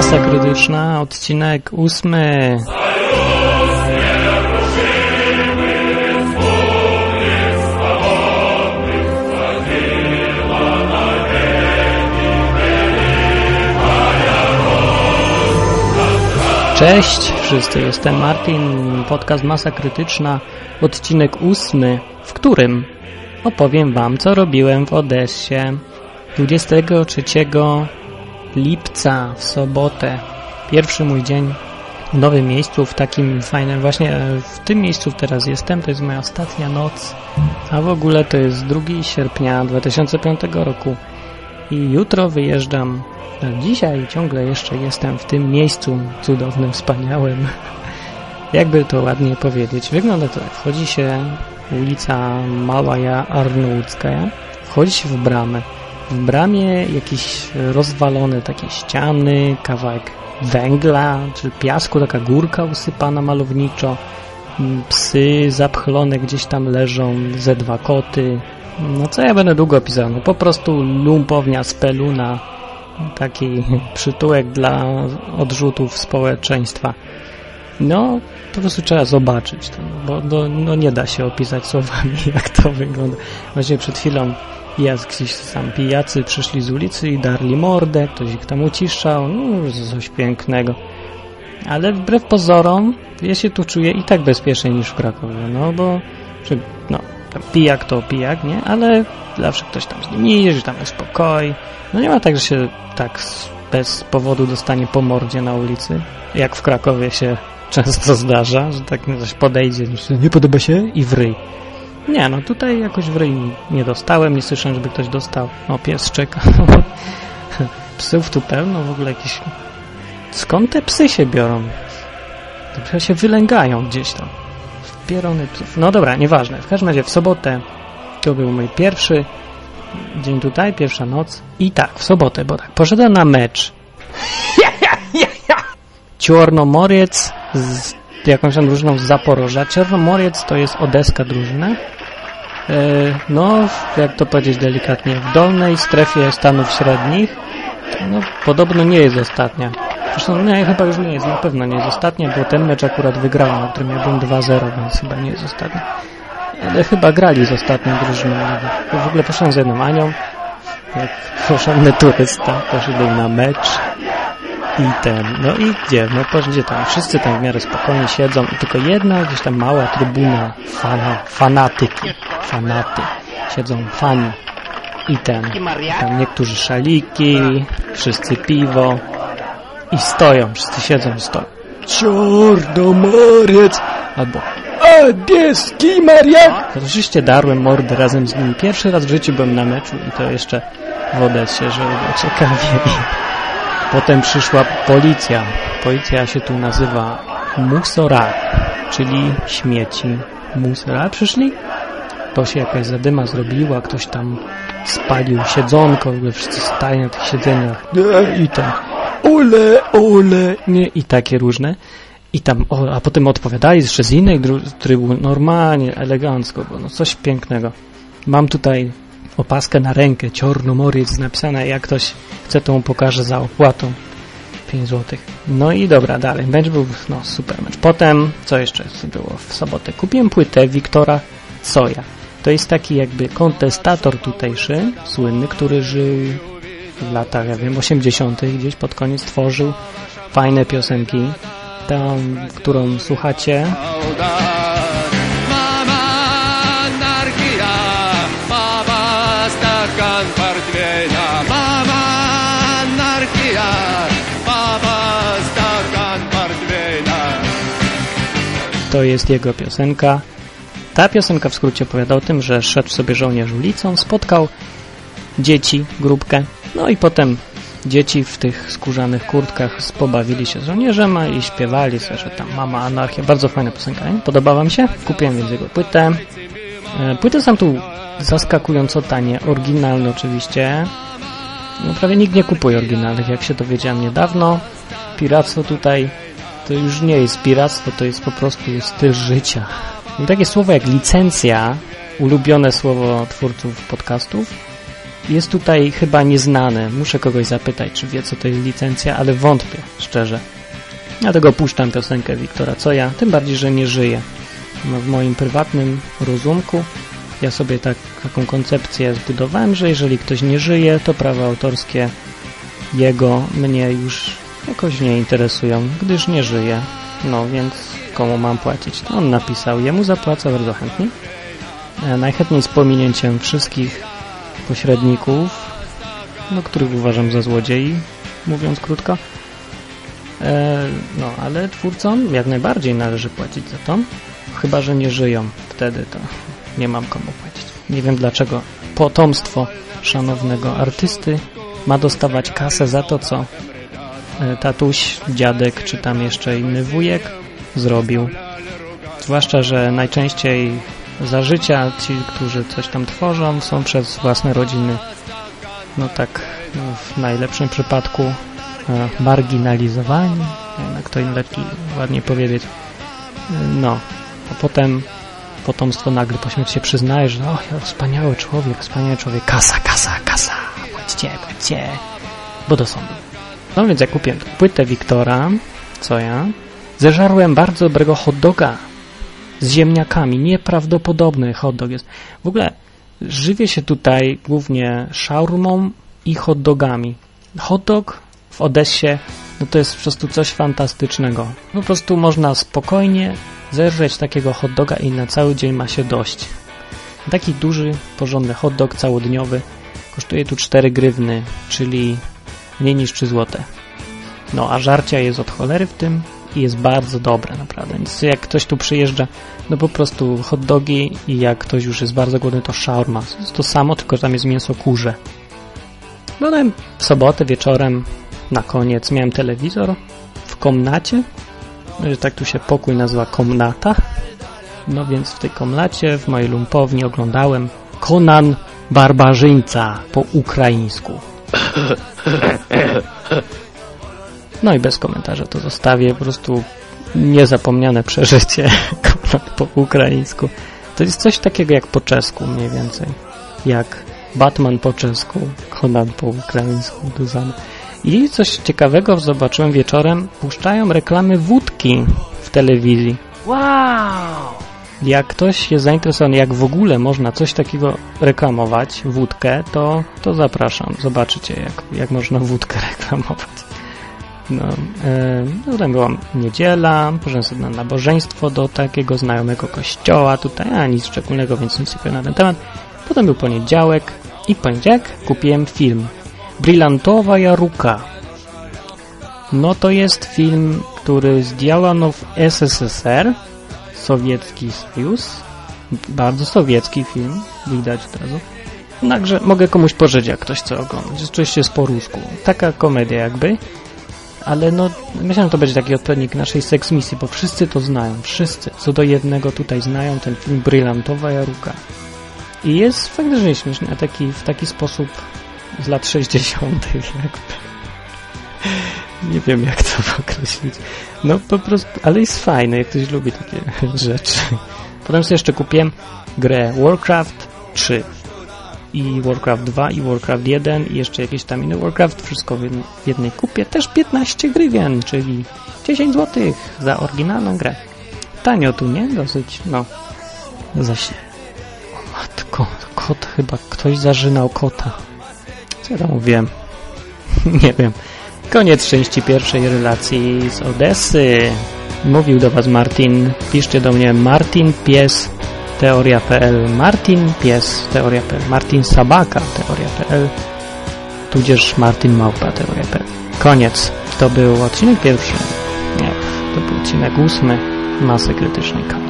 Masa krytyczna, odcinek ósmy. Cześć wszyscy, jestem Martin, podcast Masa Krytyczna, odcinek ósmy, w którym opowiem Wam, co robiłem w Odessie 23 lipca w sobotę. Pierwszy mój dzień w nowym miejscu, w takim fajnym, właśnie w tym miejscu teraz jestem, to jest moja ostatnia noc, a w ogóle to jest 2 sierpnia 2005 roku i jutro wyjeżdżam. Dzisiaj ciągle jeszcze jestem w tym miejscu cudownym, wspaniałym. Jakby to ładnie powiedzieć. Wygląda to jak wchodzi się ulica Małaja Arnoucka, wchodzi się w bramę. W bramie jakieś rozwalone takie ściany, kawałek węgla czy piasku, taka górka usypana malowniczo, psy zapchlone gdzieś tam leżą, ze dwa koty. No co ja będę długo pisał? No po prostu lumpownia z peluna, taki przytułek dla odrzutów społeczeństwa. No, po prostu trzeba zobaczyć to, bo no, no nie da się opisać słowami, jak to wygląda. Właśnie przed chwilą gdzieś tam pijacy przyszli z ulicy i darli mordę, ktoś ich tam uciszał, no coś pięknego. Ale wbrew pozorom, ja się tu czuję i tak bezpieczniej niż w Krakowie, no bo, czy, no, tam pijak to pijak, nie? Ale zawsze ktoś tam z nim idzie, tam jest spokoj. No nie ma tak, że się tak bez powodu dostanie po mordzie na ulicy, jak w Krakowie się często zdarza, że tak coś podejdzie, nie podoba się i wryj. Nie, no tutaj jakoś w ryj nie dostałem, nie słyszałem, żeby ktoś dostał. O, pies czeka. Psów tu pełno, w ogóle jakieś... Skąd te psy się biorą? To się wylęgają gdzieś tam. Pierony psów. No dobra, nieważne. W każdym razie w sobotę to był mój pierwszy dzień tutaj, pierwsza noc. I tak, w sobotę, bo tak, poszedłem na mecz. Ciornomoriec z jakąś tam drużyną z Zaporoża. Czernomoriec to jest odeska drużyna. E, no, jak to powiedzieć delikatnie, w dolnej strefie Stanów Średnich. No, podobno nie jest ostatnia. Zresztą nie, chyba już nie jest, na pewno nie jest ostatnia, bo ten mecz akurat wygrałem, na którym ja byłem 2-0, więc chyba nie jest ostatnia. Ale chyba grali z ostatnią drużyną. W ogóle poszedłem z jedną Anią, jak porządny turysta, poszedłem na mecz i ten, no i gdzie? No gdzie tam? Wszyscy tam w miarę spokojnie siedzą i tylko jedna gdzieś tam mała trybuna fana, fanatyki, fanaty. Siedzą fani i ten, tam niektórzy szaliki, wszyscy piwo i stoją, wszyscy siedzą i stoją. Czarnomoriec! Albo Adieski Maria! Oczywiście darłem mordę razem z nimi. Pierwszy raz w życiu byłem na meczu i to jeszcze w Odessie, żeby było ciekawie. Potem przyszła policja. Policja się tu nazywa Musora, czyli śmieci. Musora przyszli? To się jakaś zadyma zrobiła, ktoś tam spalił siedzonko, wszyscy stali na tych siedzeniach. I tam ole, ole, nie, i takie różne. I tam, o, a potem odpowiadali jeszcze z innej trybu, normalnie, elegancko, bo no coś pięknego. Mam tutaj opaskę na rękę, Ciornomoriec napisane, jak ktoś chce, to mu pokażę za opłatą 5 zł. No i dobra, dalej, mecz był, no super mecz. Potem, co jeszcze było w sobotę? Kupiłem płytę Wiktora Soja. To jest taki jakby kontestator tutejszy, słynny, który żył w latach, ja wiem, 80. gdzieś pod koniec tworzył fajne piosenki. Tam, którą słuchacie, jest jego piosenka. Ta piosenka w skrócie opowiada o tym, że szedł sobie żołnierz ulicą, spotkał dzieci, grupkę, no i potem dzieci w tych skórzanych kurtkach pobawili się z żołnierzem i śpiewali sobie, że tam mama anarchia. Bardzo fajna piosenka, nie? Podobała mi się. Kupiłem więc jego płytę. E, płyty są tu zaskakująco tanie, oryginalne oczywiście. No, prawie nikt nie kupuje oryginalnych, jak się dowiedziałem niedawno. Piractwo tutaj to już nie jest piractwo, to jest po prostu styl życia. I takie słowo jak licencja, ulubione słowo twórców podcastów, jest tutaj chyba nieznane. Muszę kogoś zapytać, czy wie, co to jest licencja, ale wątpię, szczerze. Dlatego puszczam piosenkę Wiktora Co ja, tym bardziej, że nie żyje. No, w moim prywatnym rozumku ja sobie tak, taką koncepcję zbudowałem, że jeżeli ktoś nie żyje, to prawa autorskie jego mnie już jakoś nie interesują, gdyż nie żyje. No więc komu mam płacić? To on napisał, jemu zapłacę bardzo chętnie. E, najchętniej z pominięciem wszystkich pośredników, no, których uważam za złodziei, mówiąc krótko. E, no, ale twórcom jak najbardziej należy płacić za to, chyba, że nie żyją. Wtedy to nie mam komu płacić. Nie wiem dlaczego potomstwo szanownego artysty ma dostawać kasę za to, co tatuś, dziadek, czy tam jeszcze inny wujek zrobił. Zwłaszcza, że najczęściej za życia ci, którzy coś tam tworzą, są przez własne rodziny no tak no w najlepszym przypadku e, marginalizowani, jak to lepiej ładnie powiedzieć. No, a potem potomstwo nagle po śmierci się przyznaje, że o, ja, wspaniały człowiek, wspaniały człowiek, kasa, kasa, kasa, płaćcie, płaćcie, bo do sądu. No więc ja kupiłem płytę Wiktora, co ja, zeżarłem bardzo dobrego hot doga z ziemniakami, nieprawdopodobny hot dog jest. W ogóle żywię się tutaj głównie szałrmą i hot dogami. Hot dog w Odessie no to jest po prostu coś fantastycznego. Po prostu można spokojnie zeżreć takiego hot doga i na cały dzień ma się dość. Taki duży, porządny hot dog całodniowy kosztuje tu 4 grywny, czyli mniej niż 3 złote. No a żarcia jest od cholery w tym i jest bardzo dobre naprawdę. Więc jak ktoś tu przyjeżdża, no po prostu hot dogi i jak ktoś już jest bardzo głodny, to shawarma. Jest to samo, tylko tam jest mięso kurze. No w sobotę wieczorem na koniec miałem telewizor w komnacie, że tak tu się pokój nazywa komnata. No więc w tej komnacie, w mojej lumpowni oglądałem Conan Barbarzyńca po ukraińsku. No i bez komentarza to zostawię, po prostu niezapomniane przeżycie po ukraińsku. To jest coś takiego jak po czesku mniej więcej. Jak Batman po czesku, Conan po ukraińsku, Duzan. I coś ciekawego zobaczyłem wieczorem, puszczają reklamy wódki w telewizji. Wow! Jak ktoś jest zainteresowany, jak w ogóle można coś takiego reklamować, wódkę, to, to zapraszam. Zobaczycie, jak, jak można wódkę reklamować. No, e, no tam była niedziela, poszedłem sobie na nabożeństwo do takiego znajomego kościoła, tutaj a nic szczególnego, więc nic nie na ten temat. Potem był poniedziałek i w poniedziałek kupiłem film Brylantowa Jaruka. No to jest film, który zdziałano w SSSR, Sowiecki Sojusz. Bardzo sowiecki film, widać od razu. Także mogę komuś pożyczyć, jak ktoś chce oglądać. Oczywiście jest po rusku. Taka komedia jakby. Ale no, myślałem, że to będzie taki odpowiednik naszej seksmisji, bo wszyscy to znają. Wszyscy. Co do jednego tutaj znają ten film Brylantowa Jaruka. I jest faktycznie śmieszny, a taki, w taki sposób z lat 60. jakby. Nie wiem, jak to określić. No po prostu, ale jest fajny, jak ktoś lubi takie rzeczy. Potem sobie jeszcze kupiłem grę Warcraft 3 i Warcraft 2 i Warcraft 1 i jeszcze jakieś tam inne Warcraft, wszystko w jednej kupie, też 15 grywien, czyli 10 zł za oryginalną grę. Tanio tu, nie? Dosyć, no. Zaś... O matko, kot chyba, ktoś zażynał kota. Co ja tam mówiłem? nie wiem. Koniec części pierwszej relacji z Odessy. Mówił do Was Martin. Piszcie do mnie Martin Pies teoria.pl Martin Pies teoria.pl Martin Sabaka teoria.pl tudzież Martin Małpa teoria.pl Koniec. To był odcinek pierwszy. Nie, to był odcinek ósmy. Masy krytycznej. Koniec.